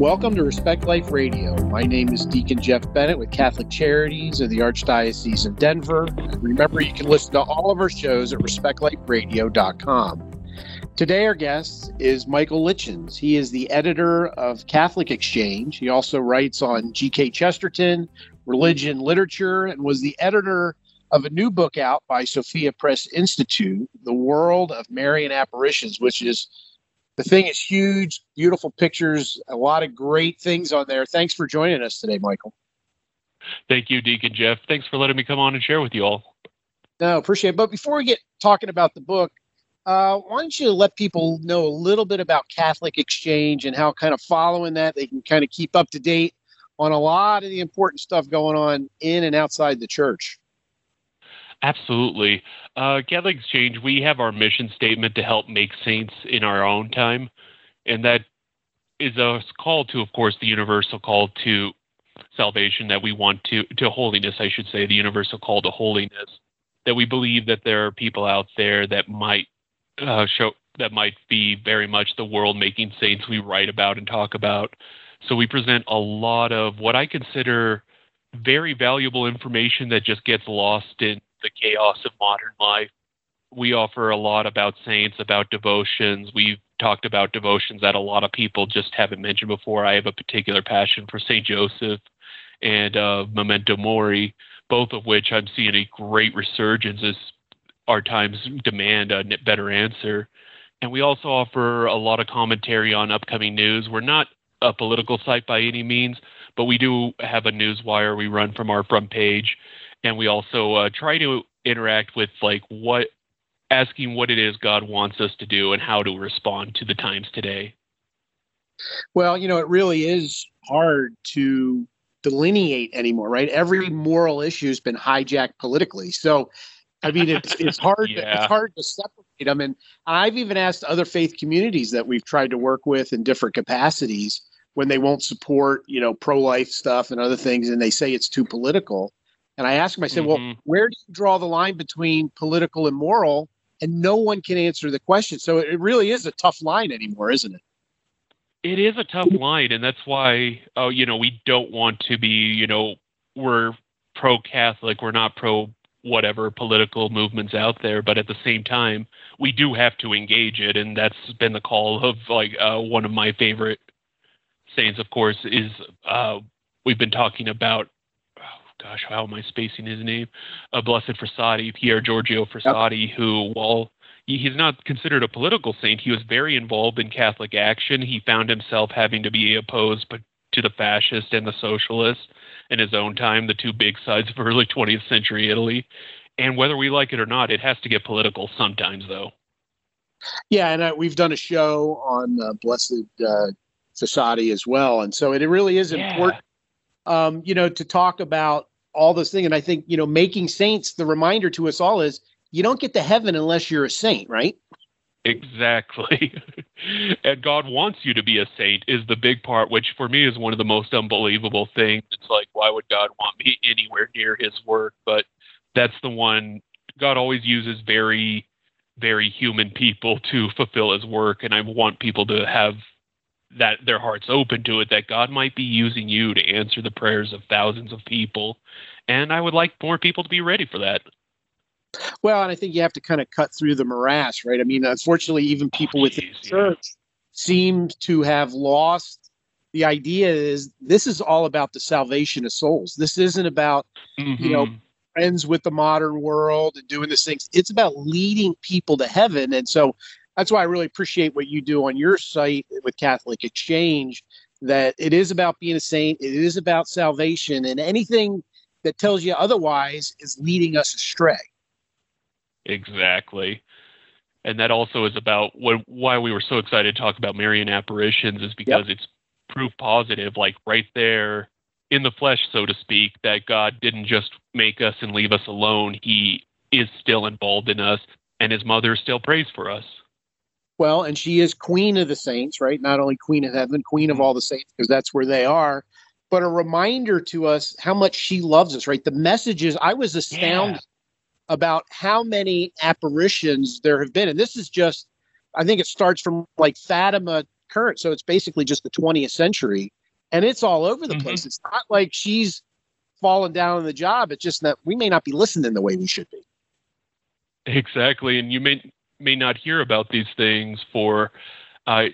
Welcome to Respect Life Radio. My name is Deacon Jeff Bennett with Catholic Charities of the Archdiocese of Denver. Remember, you can listen to all of our shows at respectliferadio.com. Today, our guest is Michael Lichens. He is the editor of Catholic Exchange. He also writes on G.K. Chesterton, religion, literature, and was the editor of a new book out by Sophia Press Institute, The World of Marian Apparitions, which is the thing is huge, beautiful pictures, a lot of great things on there. Thanks for joining us today, Michael. Thank you, Deacon Jeff. Thanks for letting me come on and share with you all. No, appreciate it. But before we get talking about the book, uh, why don't you let people know a little bit about Catholic Exchange and how kind of following that they can kind of keep up to date on a lot of the important stuff going on in and outside the church? Absolutely. Uh, Catholic Exchange, we have our mission statement to help make saints in our own time. And that is a call to, of course, the universal call to salvation that we want to, to holiness, I should say, the universal call to holiness. That we believe that there are people out there that might uh, show, that might be very much the world making saints we write about and talk about. So we present a lot of what I consider very valuable information that just gets lost in the chaos of modern life. We offer a lot about saints, about devotions. We've talked about devotions that a lot of people just haven't mentioned before. I have a particular passion for St. Joseph and uh, Memento Mori, both of which I'm seeing a great resurgence as our times demand a better answer. And we also offer a lot of commentary on upcoming news. We're not a political site by any means, but we do have a news wire we run from our front page and we also uh, try to interact with like what asking what it is God wants us to do and how to respond to the times today. Well, you know, it really is hard to delineate anymore, right? Every moral issue has been hijacked politically. So, I mean, it's it's hard yeah. to, it's hard to separate them. And I've even asked other faith communities that we've tried to work with in different capacities when they won't support, you know, pro life stuff and other things, and they say it's too political. And I asked him, I said, mm-hmm. well, where do you draw the line between political and moral? And no one can answer the question. So it really is a tough line anymore, isn't it? It is a tough line. And that's why, oh, you know, we don't want to be, you know, we're pro Catholic, we're not pro whatever political movements out there. But at the same time, we do have to engage it. And that's been the call of like uh, one of my favorite sayings, of course, is uh, we've been talking about gosh, how am I spacing his name? Uh, Blessed Frassati, Pier Giorgio Frassati, yep. who, while he's not considered a political saint, he was very involved in Catholic action. He found himself having to be opposed to the fascist and the socialist in his own time, the two big sides of early 20th century Italy. And whether we like it or not, it has to get political sometimes, though. Yeah, and uh, we've done a show on uh, Blessed uh, Frassati as well, and so it really is yeah. important, um, you know, to talk about all those things. And I think, you know, making saints, the reminder to us all is you don't get to heaven unless you're a saint, right? Exactly. and God wants you to be a saint is the big part, which for me is one of the most unbelievable things. It's like, why would God want me anywhere near his work? But that's the one God always uses very, very human people to fulfill his work. And I want people to have that their hearts open to it that God might be using you to answer the prayers of thousands of people and I would like more people to be ready for that. Well, and I think you have to kind of cut through the morass, right? I mean, unfortunately, even oh, people oh, within the church yeah. seem to have lost the idea is this is all about the salvation of souls. This isn't about, mm-hmm. you know, mm-hmm. friends with the modern world and doing these things. It's about leading people to heaven. And so that's why I really appreciate what you do on your site with Catholic Exchange. That it is about being a saint, it is about salvation, and anything that tells you otherwise is leading us astray. Exactly. And that also is about what, why we were so excited to talk about Marian apparitions is because yep. it's proof positive, like right there in the flesh, so to speak, that God didn't just make us and leave us alone. He is still involved in us, and his mother still prays for us. Well, and she is queen of the saints, right? Not only queen of heaven, queen of mm-hmm. all the saints, because that's where they are, but a reminder to us how much she loves us, right? The messages, I was astounded yeah. about how many apparitions there have been. And this is just, I think it starts from like Fatima current. So it's basically just the 20th century, and it's all over the Mhm. place. It's not like she's fallen down on the job. It's just that we may not be listening the way we should be. Exactly, and you may may not hear about these things for uh,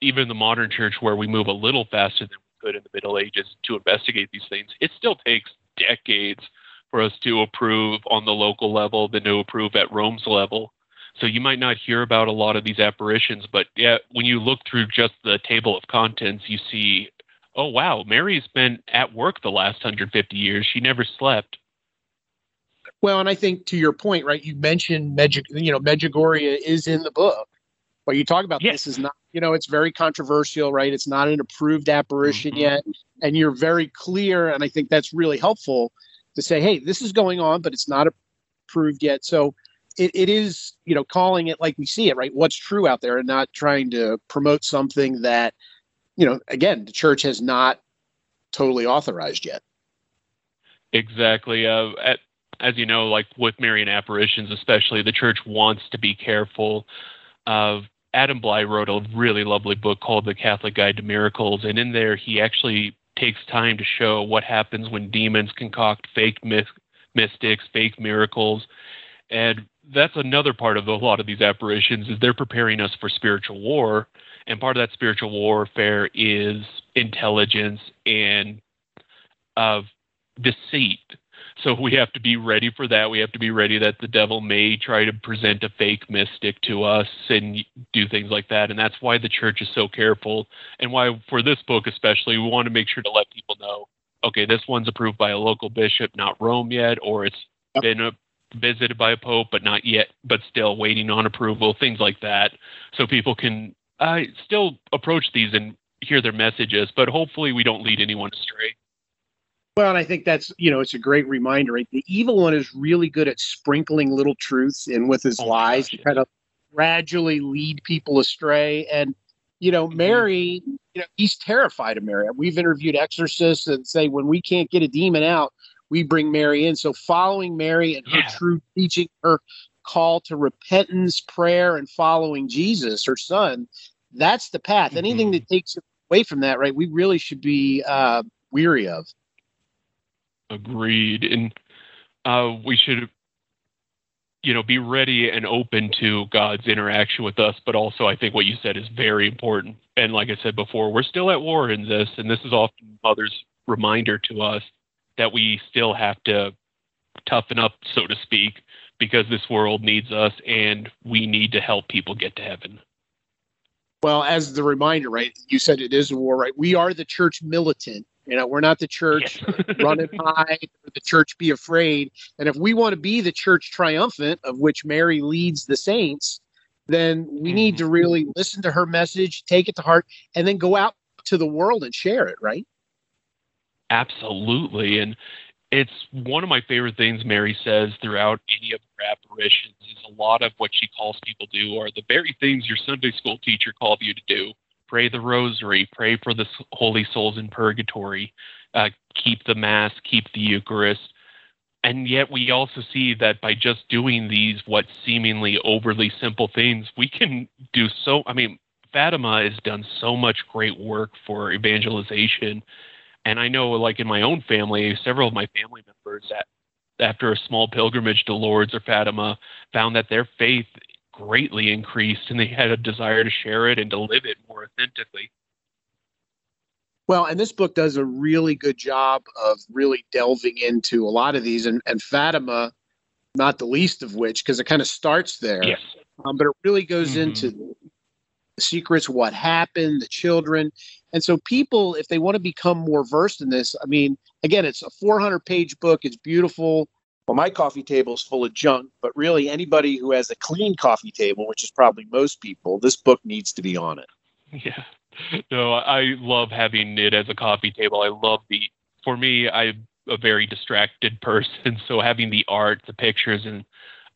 even the modern church, where we move a little faster than we could in the Middle Ages to investigate these things. It still takes decades for us to approve on the local level, then to approve at Rome's level. So you might not hear about a lot of these apparitions, but yeah, when you look through just the table of contents, you see, oh wow, Mary's been at work the last 150 years. She never slept. Well, and I think to your point, right? You mentioned Medjug, you know, Medjugorje is in the book, but you talk about Yes. this is not, you know, it's very controversial, right? It's not an approved apparition Mhm. yet, and you're very clear, and I think that's really helpful to say, hey, this is going on, but it's not approved yet. So it, it is, you know, calling it like we see it, right? What's true out there, and not trying to promote something that, you know, again, the church has not totally authorized yet. Exactly. Uh, at, as you know, like with Marian apparitions, especially, the church wants to be careful. Uh, Adam Blai wrote a really lovely book called The Catholic Guide to Miracles, and in there he actually takes time to show what happens when demons concoct fake myth, mystics, fake miracles, and that's another part of a lot of these apparitions is they're preparing us for spiritual war, and part of that spiritual warfare is intelligence and of deceit. So we have to be ready for that. We have to be ready that the devil may try to present a fake mystic to us and do things like that. And that's why the church is so careful. And why, for this book especially, we want to make sure to let people know okay, this one's approved by a local bishop, not Rome yet, or it's Yep. been a, visited by a pope, but not yet, but still waiting on approval, things like that. So people can uh, still approach these and hear their messages, but hopefully we don't lead anyone astray. Well, and I think that's you know it's a great reminder. Right? The evil one is really good at sprinkling little truths in with his Oh lies gosh, to kind of gradually lead people astray. And you know, Mhm. Mary, you know, he's terrified of Mary. We've interviewed exorcists and say when we can't get a demon out, we bring Mary in. So following Mary and her true teaching, her call to repentance, prayer, and following Jesus, her son, that's the path. Anything Mhm. that takes away from that, right? We really should be uh, weary of. Agreed. And uh, we should, you know, be ready and open to God's interaction with us. But also, I think what you said is very important. And like I said before, we're still at war in this. And this is often Mother's reminder to us that we still have to toughen up, so to speak, because this world needs us and we need to help people get to heaven. Well, as the reminder, right? You said it is a war, right? We are the church militant. You know, we're not the church Yes. run and hide the church be afraid. And if we want to be the church triumphant, of which Mary leads the saints, then we mm-hmm. need to really listen to her message, take it to heart, and then go out to the world and share it, right? Absolutely. And it's one of my favorite things Mary says throughout any of her apparitions is a lot of what she calls people do are the very things your Sunday school teacher called you to do. Pray the rosary, pray for the holy souls in purgatory, uh, keep the mass, keep the Eucharist. And yet we also see that by just doing these what seemingly overly simple things, we can do so I mean, Fatima has done so much great work for evangelization and I know, like in my own family, several of my family members that after a small pilgrimage to Lourdes or Fatima found that their faith greatly increased and they had a desire to share it and to live it more authentically. Well, and this book does a really good job of really delving into a lot of these, and, and Fatima, not the least of which, because it kind of starts there. Yes. um, but it really goes Mhm. into the secrets, what happened, the children, and so people, if they want to become more versed in this, I mean, again, it's a 400 page book. It's beautiful. Well, my coffee table is full of junk, but really, anybody who has a clean coffee table, which is probably most people, this book needs to be on it. Yeah. No, I love having it as a coffee table. I love the, for me, I'm a very distracted person. So having the art, the pictures, and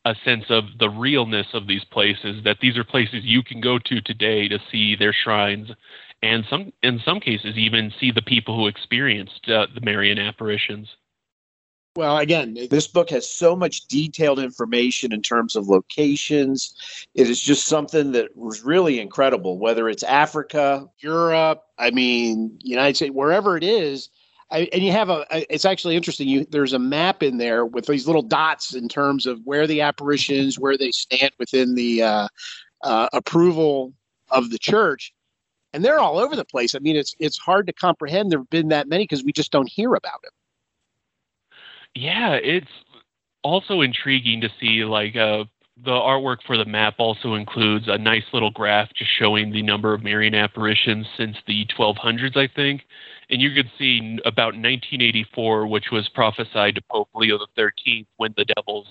a sense of the realness of these places, that these are places you can go to today to see their shrines. And some, in some cases, even see the people who experienced uh, the Marian apparitions. Well, again, this book has so much detailed information in terms of locations. It is just something that was really incredible, whether it's Africa, Europe, I mean, United States, wherever it is. I, and you have a, it's actually interesting. You, there's a map in there with these little dots in terms of where the apparitions, where they stand within the uh, uh, approval of the church. And they're all over the place. I mean, it's it's hard to comprehend. There have been that many because we just don't hear about it yeah, it's also intriguing to see like uh, the artwork for the map also includes a nice little graph just showing the number of Marian apparitions since the 1200s, I think. And you could see about 1984, which was prophesied to Pope Leo XIII when the devil's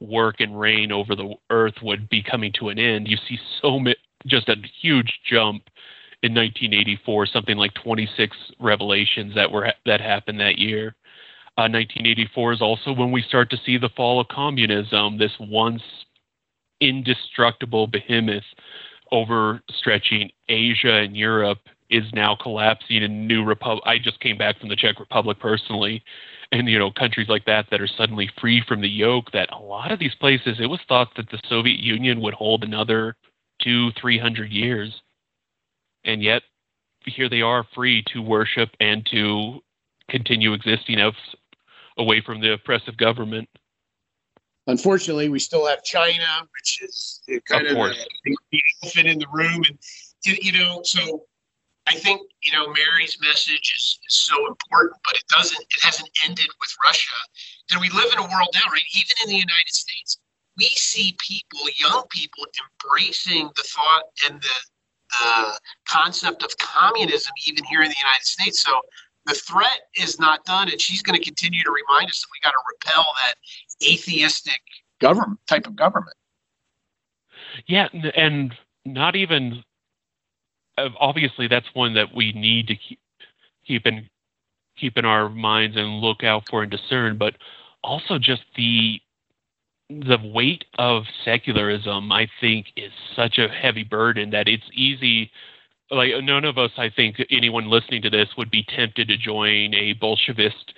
work and reign over the earth would be coming to an end. You see so ma- just a huge jump in 1984, something like 26 revelations that were that happened that year. 1984 uh, is also when we start to see the fall of communism, this once indestructible behemoth overstretching Asia and Europe is now collapsing in new republic. I just came back from the Czech Republic personally, and you know countries like that that are suddenly free from the yoke. That a lot of these places, it was thought that the Soviet Union would hold another two, three hundred years, and yet here they are free to worship and to continue existing as away from the oppressive government. Unfortunately, we still have China, which is kind of, of the, the elephant in the room. And, you know, so I think, you know, Mary's message is, is so important, but it doesn't, it hasn't ended with Russia. And we live in a world now, right? Even in the United States, we see people, young people, embracing the thought and the uh, concept of communism, even here in the United States. So the threat is not done, and she's going to continue to remind us that we got to repel that atheistic government type of government. Yeah, and not even uh, obviously that's one that we need to keep keep in keep in our minds and look out for and discern, but also just the the weight of secularism, I think, is such a heavy burden that it's easy like none of us, I think, anyone listening to this would be tempted to join a Bolshevist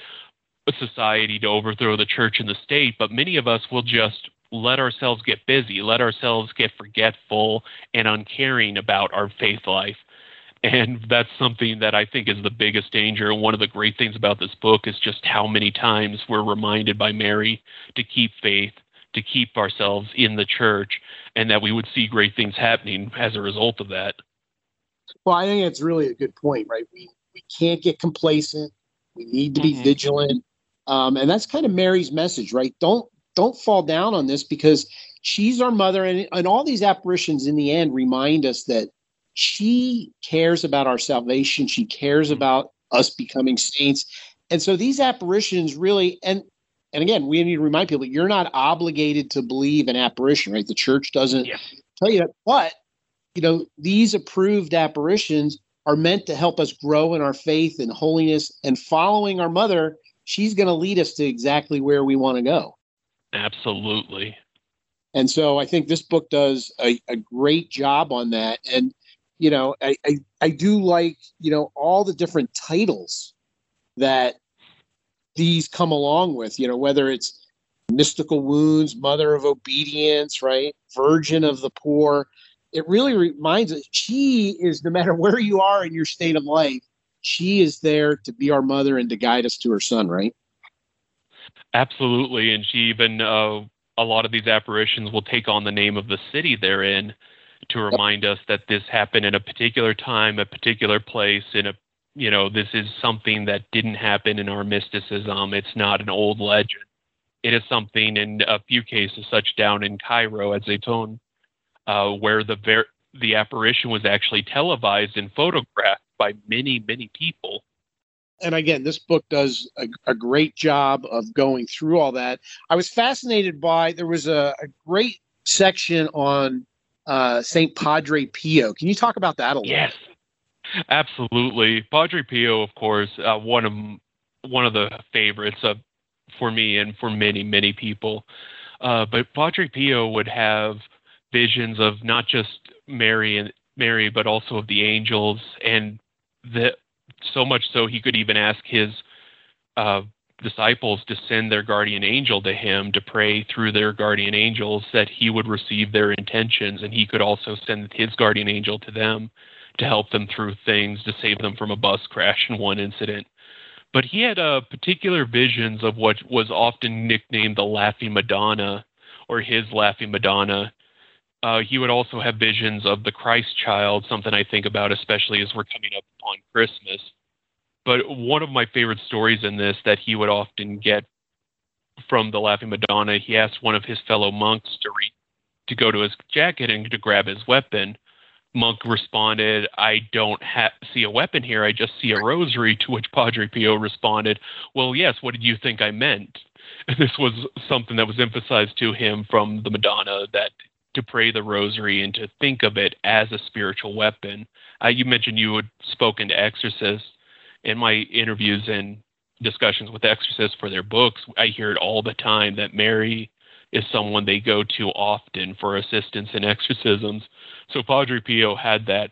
society to overthrow the church and the state, but many of us will just let ourselves get busy, let ourselves get forgetful and uncaring about our faith life. And that's something that I think is the biggest danger. And one of the great things about this book is just how many times we're reminded by Mary to keep faith, to keep ourselves in the church, and that we would see great things happening as a result of that. Well, I think that's really a good point, right? We we can't get complacent. We need to be mm-hmm. vigilant, um, and that's kind of Mary's message, right? Don't don't fall down on this because she's our mother, and and all these apparitions in the end remind us that she cares about our salvation. She cares mm-hmm. about us becoming saints, and so these apparitions really and and again, we need to remind people you're not obligated to believe an apparition, right? The church doesn't yeah. tell you that, but you know, these approved apparitions are meant to help us grow in our faith and holiness and following our mother. She's going to lead us to exactly where we want to go. Absolutely. And so I think this book does a, a great job on that. And, you know, I, I, I do like, you know, all the different titles that these come along with, you know, whether it's mystical wounds, mother of obedience, right? Virgin of the poor it really reminds us she is no matter where you are in your state of life she is there to be our mother and to guide us to her son right? Absolutely. And she even uh, a lot of these apparitions will take on the name of the city they're in to remind us that this happened in a particular time a particular place in a you know this is something that didn't happen in our mysticism. It's not an old legend. It is something in a few cases such down in cairo at zaytun uh, where the ver- the apparition was actually televised and photographed by many many people. And again, this book does a, a great job of going through all that. I was fascinated by there was a, a great section on uh, Saint Padre Pio. Can you talk about that a little? Yes, absolutely. Padre Pio, of course, uh, one of one of the favorites of for me and for many many people. Uh, but Padre Pio would have visions of not just Mary and Mary, but also of the angels, and the so much so he could even ask his uh, disciples to send their guardian angel to him to pray through their guardian angels that he would receive their intentions and he could also send his guardian angel to them to help them through things to save them from a bus crash in one incident. But he had uh, particular visions of what was often nicknamed the laughing madonna or his laughing madonna uh, he would also have visions of the christ child something i think about especially as we're coming up on christmas but one of my favorite stories in this that he would often get from the Laughing Madonna, he asked one of his fellow monks to re- to go to his jacket and to grab his weapon. Monk responded, "I don't ha- see a weapon here. I just see a rosary." To which Padre Pio responded, "Well, yes. What did you think I meant?" And this was something that was emphasized to him from the Madonna that to pray the rosary and to think of it as a spiritual weapon. Uh, you mentioned you had spoken to exorcists in my interviews and discussions with exorcists for their books, I hear it all the time that Mary is someone they go to often for assistance in exorcisms. So Padre Pio had that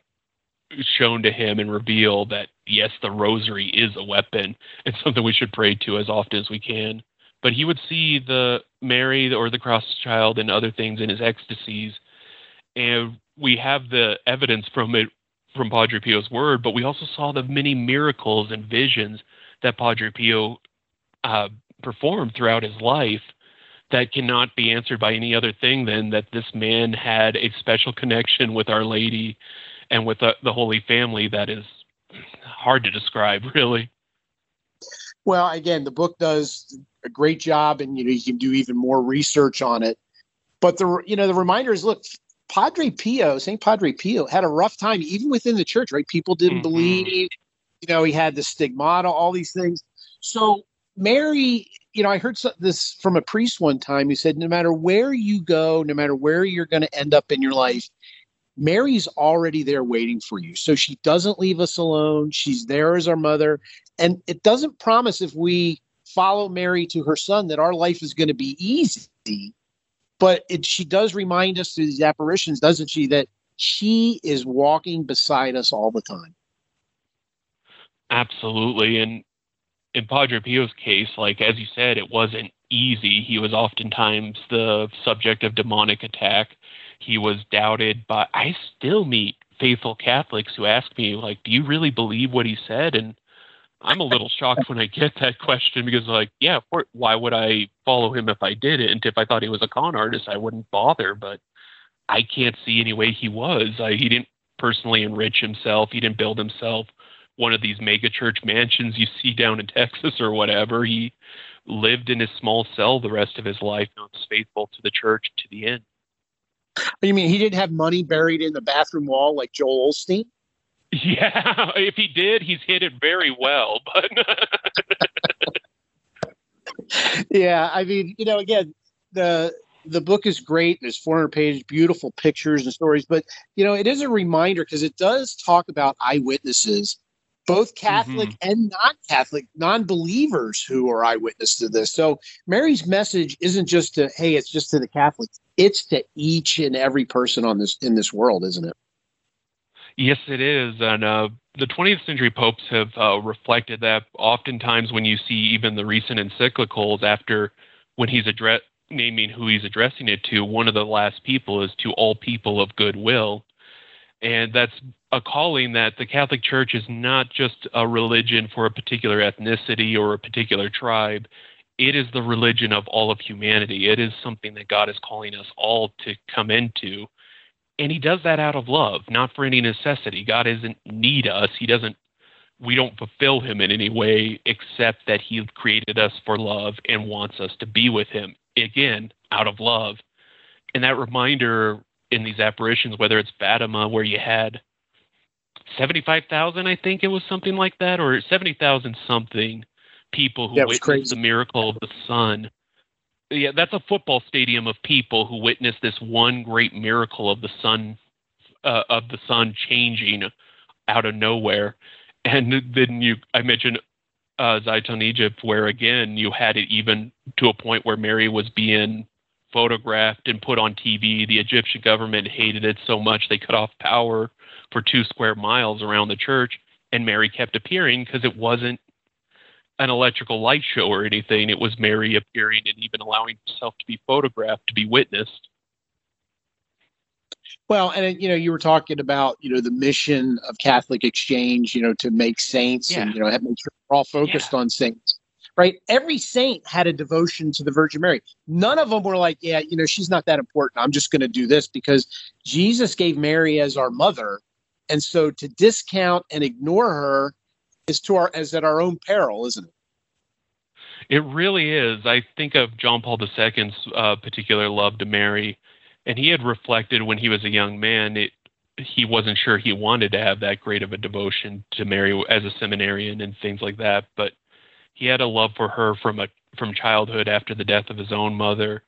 shown to him and revealed that yes, the rosary is a weapon and something we should pray to as often as we can. But he would see the Mary or the cross child and other things in his ecstasies. And we have the evidence from it from Padre Pio's word, but we also saw the many miracles and visions that Padre Pio uh, performed throughout his life that cannot be answered by any other thing than that this man had a special connection with Our Lady and with the, the Holy Family that is hard to describe, really. Well, again, the book does a great job, and you know you can do even more research on it. But the you know the reminder is look, Padre Pio, St. Padre Pio, had a rough time even within the church, right? People didn't mm-hmm. believe, you know, he had the stigmata, all these things. So, Mary, you know, I heard this from a priest one time who said, no matter where you go, no matter where you're going to end up in your life, Mary's already there waiting for you. So she doesn't leave us alone. She's there as our mother. And it doesn't promise if we follow Mary to her son that our life is going to be easy but it, she does remind us through these apparitions, doesn't she, that she is walking beside us all the time. Absolutely. And in Padre Pio's case, like as you said, it wasn't easy. He was oftentimes the subject of demonic attack. He was doubted but I still meet faithful Catholics who ask me, like, do you really believe what he said? And I'm a little shocked when I get that question because, like, yeah, why would I follow him if I didn't? If I thought he was a con artist, I wouldn't bother. But I can't see any way he was. I, he didn't personally enrich himself. He didn't build himself one of these mega church mansions you see down in Texas or whatever. He lived in his small cell the rest of his life and was faithful to the church to the end. You mean he didn't have money buried in the bathroom wall like Joel Osteen? Yeah, if he did, he's hit it very well. But yeah, I mean, you know, again, the the book is great. There's 400 pages, beautiful pictures and stories. But you know, it is a reminder because it does talk about eyewitnesses, both Catholic mm-hmm. and non-Catholic, non-believers who are eyewitness to this. So Mary's message isn't just to, hey, it's just to the Catholics. It's to each and every person on this in this world, isn't it? Yes, it is. And uh, the 20th century popes have uh, reflected that oftentimes when you see even the recent encyclicals after when he's address naming who he's addressing it to, one of the last people is to all people of goodwill. And that's a calling that the Catholic Church is not just a religion for a particular ethnicity or a particular tribe. It is the religion of all of humanity. It is something that God is calling us all to come into and he does that out of love, not for any necessity. God doesn't need us. He doesn't we don't fulfill him in any way except that he created us for love and wants us to be with him again out of love. And that reminder in these apparitions, whether it's Fatima where you had 75,000, I think it was something like that, or 70,000 something people who witnessed crazy. the miracle of the sun yeah, that's a football stadium of people who witnessed this one great miracle of the sun uh, of the sun changing out of nowhere. And then you, I mentioned uh, Egypt, where again you had it even to a point where Mary was being photographed and put on TV. The Egyptian government hated it so much they cut off power for two square miles around the church, and Mary kept appearing because it wasn't an electrical light show or anything. It was Mary appearing and even allowing herself to be photographed, to be witnessed. Well, and uh, you know, you were talking about you know the mission of Catholic Exchange, you know, to make saints Yeah. and you know have make sure we're all focused on saints, right? Every saint had a devotion to the Virgin Mary. None of them were like, yeah, you know, she's not that important. I'm just going to do this because Jesus gave Mary as our mother, and so to discount and ignore her is to our is at our own peril, isn't it? It really is. I think of John Paul II's uh, particular love to Mary, and he had reflected when he was a young man. It he wasn't sure he wanted to have that great of a devotion to Mary as a seminarian and things like that, but he had a love for her from a from childhood after the death of his own mother,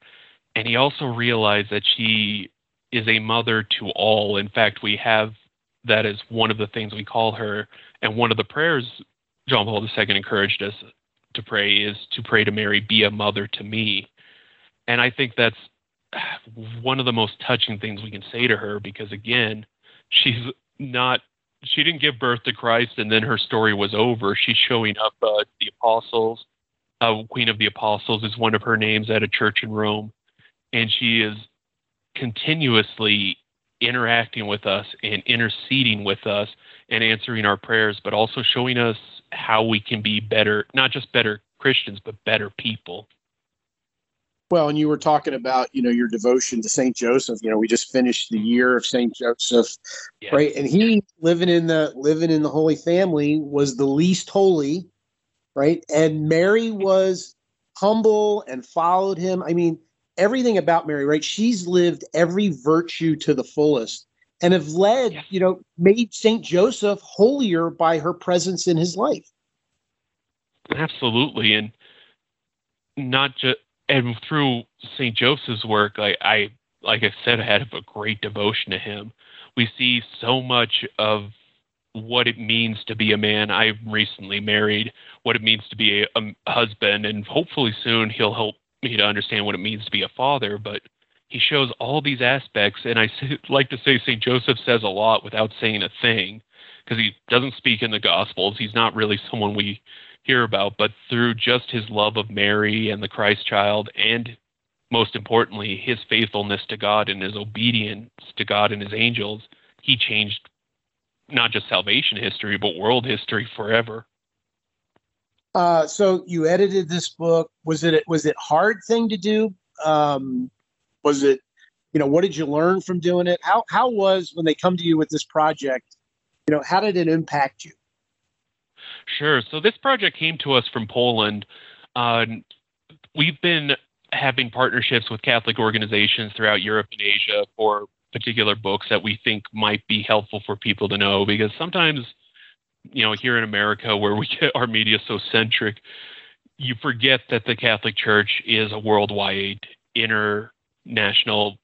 and he also realized that she is a mother to all. In fact, we have that as one of the things we call her, and one of the prayers John Paul II encouraged us to pray is to pray to Mary, be a mother to me. And I think that's one of the most touching things we can say to her because, again, she's not, she didn't give birth to Christ and then her story was over. She's showing up uh, the apostles. Uh, Queen of the Apostles is one of her names at a church in Rome. And she is continuously interacting with us and interceding with us and answering our prayers, but also showing us how we can be better, not just better Christians, but better people. Well, and you were talking about, you know, your devotion to Saint Joseph. You know, we just finished the year of Saint Joseph, Yes. right? And he living in the living in the Holy Family was the least holy, right? And Mary was humble and followed him. I mean, everything about Mary, right? She's lived every virtue to the fullest and have led, Yeah. you know, made Saint Joseph holier by her presence in his life. Absolutely, and not just and through Saint Joseph's work, I, I like I said, I had a great devotion to him. We see so much of what it means to be a man. I'm recently married. What it means to be a, a husband, and hopefully soon he'll help me to understand what it means to be a father. But he shows all these aspects, and I like to say Saint Joseph says a lot without saying a thing, because he doesn't speak in the Gospels. He's not really someone we hear about, but through just his love of Mary and the Christ child, and most importantly, his faithfulness to God and his obedience to God and his angels, he changed not just salvation history, but world history forever. Uh, so you edited this book. Was it was it hard thing to do? Um, was it, you know, what did you learn from doing it? How how was when they come to you with this project? You know, how did it impact you? Sure. So this project came to us from Poland. Uh, we've been having partnerships with Catholic organizations throughout Europe and Asia for particular books that we think might be helpful for people to know because sometimes, you know, here in America where we get our media so centric, you forget that the Catholic Church is a worldwide, international,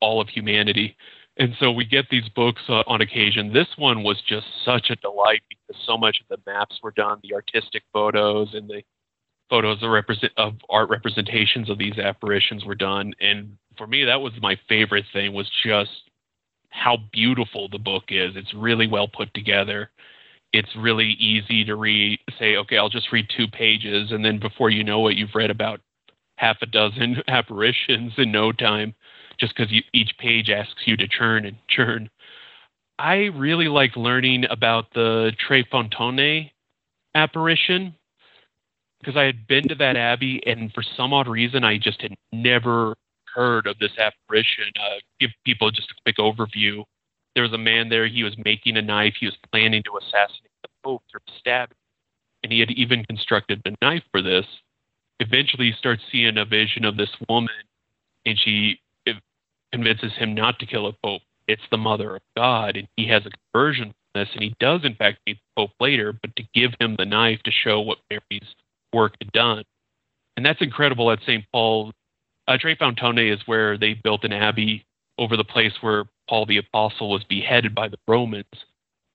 all of humanity. And so we get these books uh, on occasion. This one was just such a delight because so much of the maps were done, the artistic photos and the photos of, represent, of art representations of these apparitions were done. And for me, that was my favorite thing was just how beautiful the book is. It's really well put together. It's really easy to read. Say, okay, I'll just read two pages, and then before you know it, you've read about half a dozen apparitions in no time just because each page asks you to churn and churn. I really like learning about the Tre Fontane apparition because I had been to that abbey and for some odd reason I just had never heard of this apparition. Uh, give people just a quick overview. There was a man there. He was making a knife. He was planning to assassinate the Pope through stabbing, and he had even constructed a knife for this. Eventually, he starts seeing a vision of this woman, and she convinces him not to kill a pope. It's the mother of God, and he has a conversion from this, and he does in fact meet the pope later, but to give him the knife to show what Mary's work had done, and that's incredible. At St. Paul, uh, Tre Fontane is where they built an abbey over the place where Paul the apostle was beheaded by the Romans.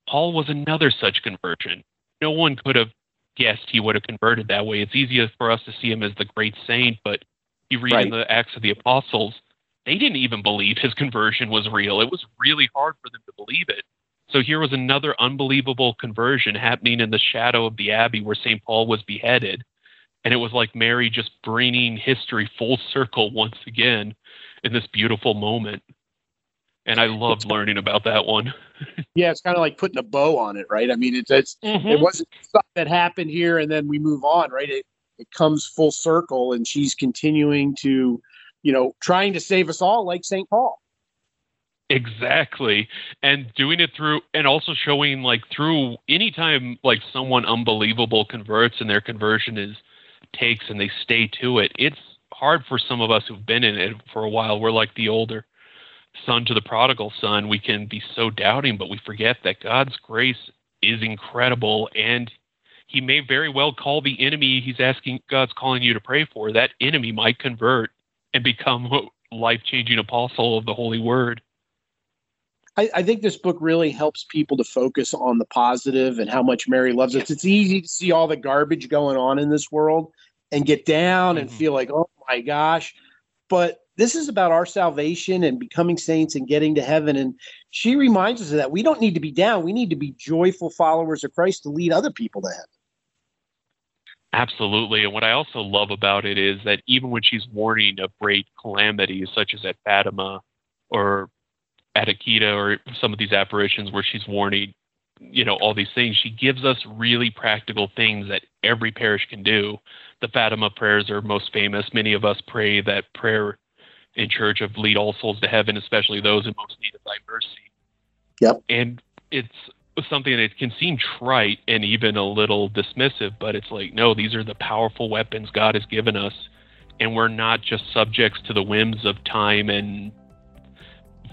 Paul was another such conversion. No one could have guessed he would have converted that way. It's easier for us to see him as the great saint, but you read Right. in the Acts of the Apostles, they didn't even believe his conversion was real. It was really hard for them to believe it. So here was another unbelievable conversion happening in the shadow of the abbey where St. Paul was beheaded. And it was like Mary just bringing history full circle once again in this beautiful moment. And I loved learning about that one. yeah, it's kind of like putting a bow on it, right? I mean, it's, it's mm-hmm. it wasn't stuff that happened here and then we move on, right? It it comes full circle, and she's continuing to, you know, trying to save us all, like St. Paul. Exactly. And doing it through and also showing like through anytime like someone unbelievable converts and their conversion is takes and they stay to it, it's hard for some of us who've been in it for a while. We're like the older son to the prodigal son. We can be so doubting, but we forget that God's grace is incredible and he may very well call the enemy he's asking God's calling you to pray for. That enemy might convert and become a life changing apostle of the Holy Word. I, I, think this book really helps people to focus on the positive and how much Mary loves us. It's easy to see all the garbage going on in this world and get down and mm-hmm. feel like, oh my gosh. But this is about our salvation and becoming saints and getting to heaven. And she reminds us of that. We don't need to be down. We need to be joyful followers of Christ to lead other people to heaven. Absolutely. And what I also love about it is that even when she's warning of great calamities, such as at Fatima or at Akita or some of these apparitions where she's warning, you know, all these things, she gives us really practical things that every parish can do. The Fatima prayers are most famous. Many of us pray that prayer in church of lead all souls to heaven, especially those in most need of thy mercy. Yep. And it's something that can seem trite and even a little dismissive, but it's like, no, these are the powerful weapons God has given us. And we're not just subjects to the whims of time and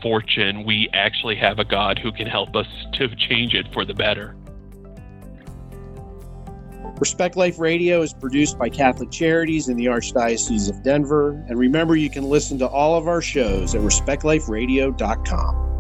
fortune. We actually have a God who can help us to change it for the better. Respect Life Radio is produced by Catholic Charities in the Archdiocese of Denver. And remember, you can listen to all of our shows at respectliferadio.com.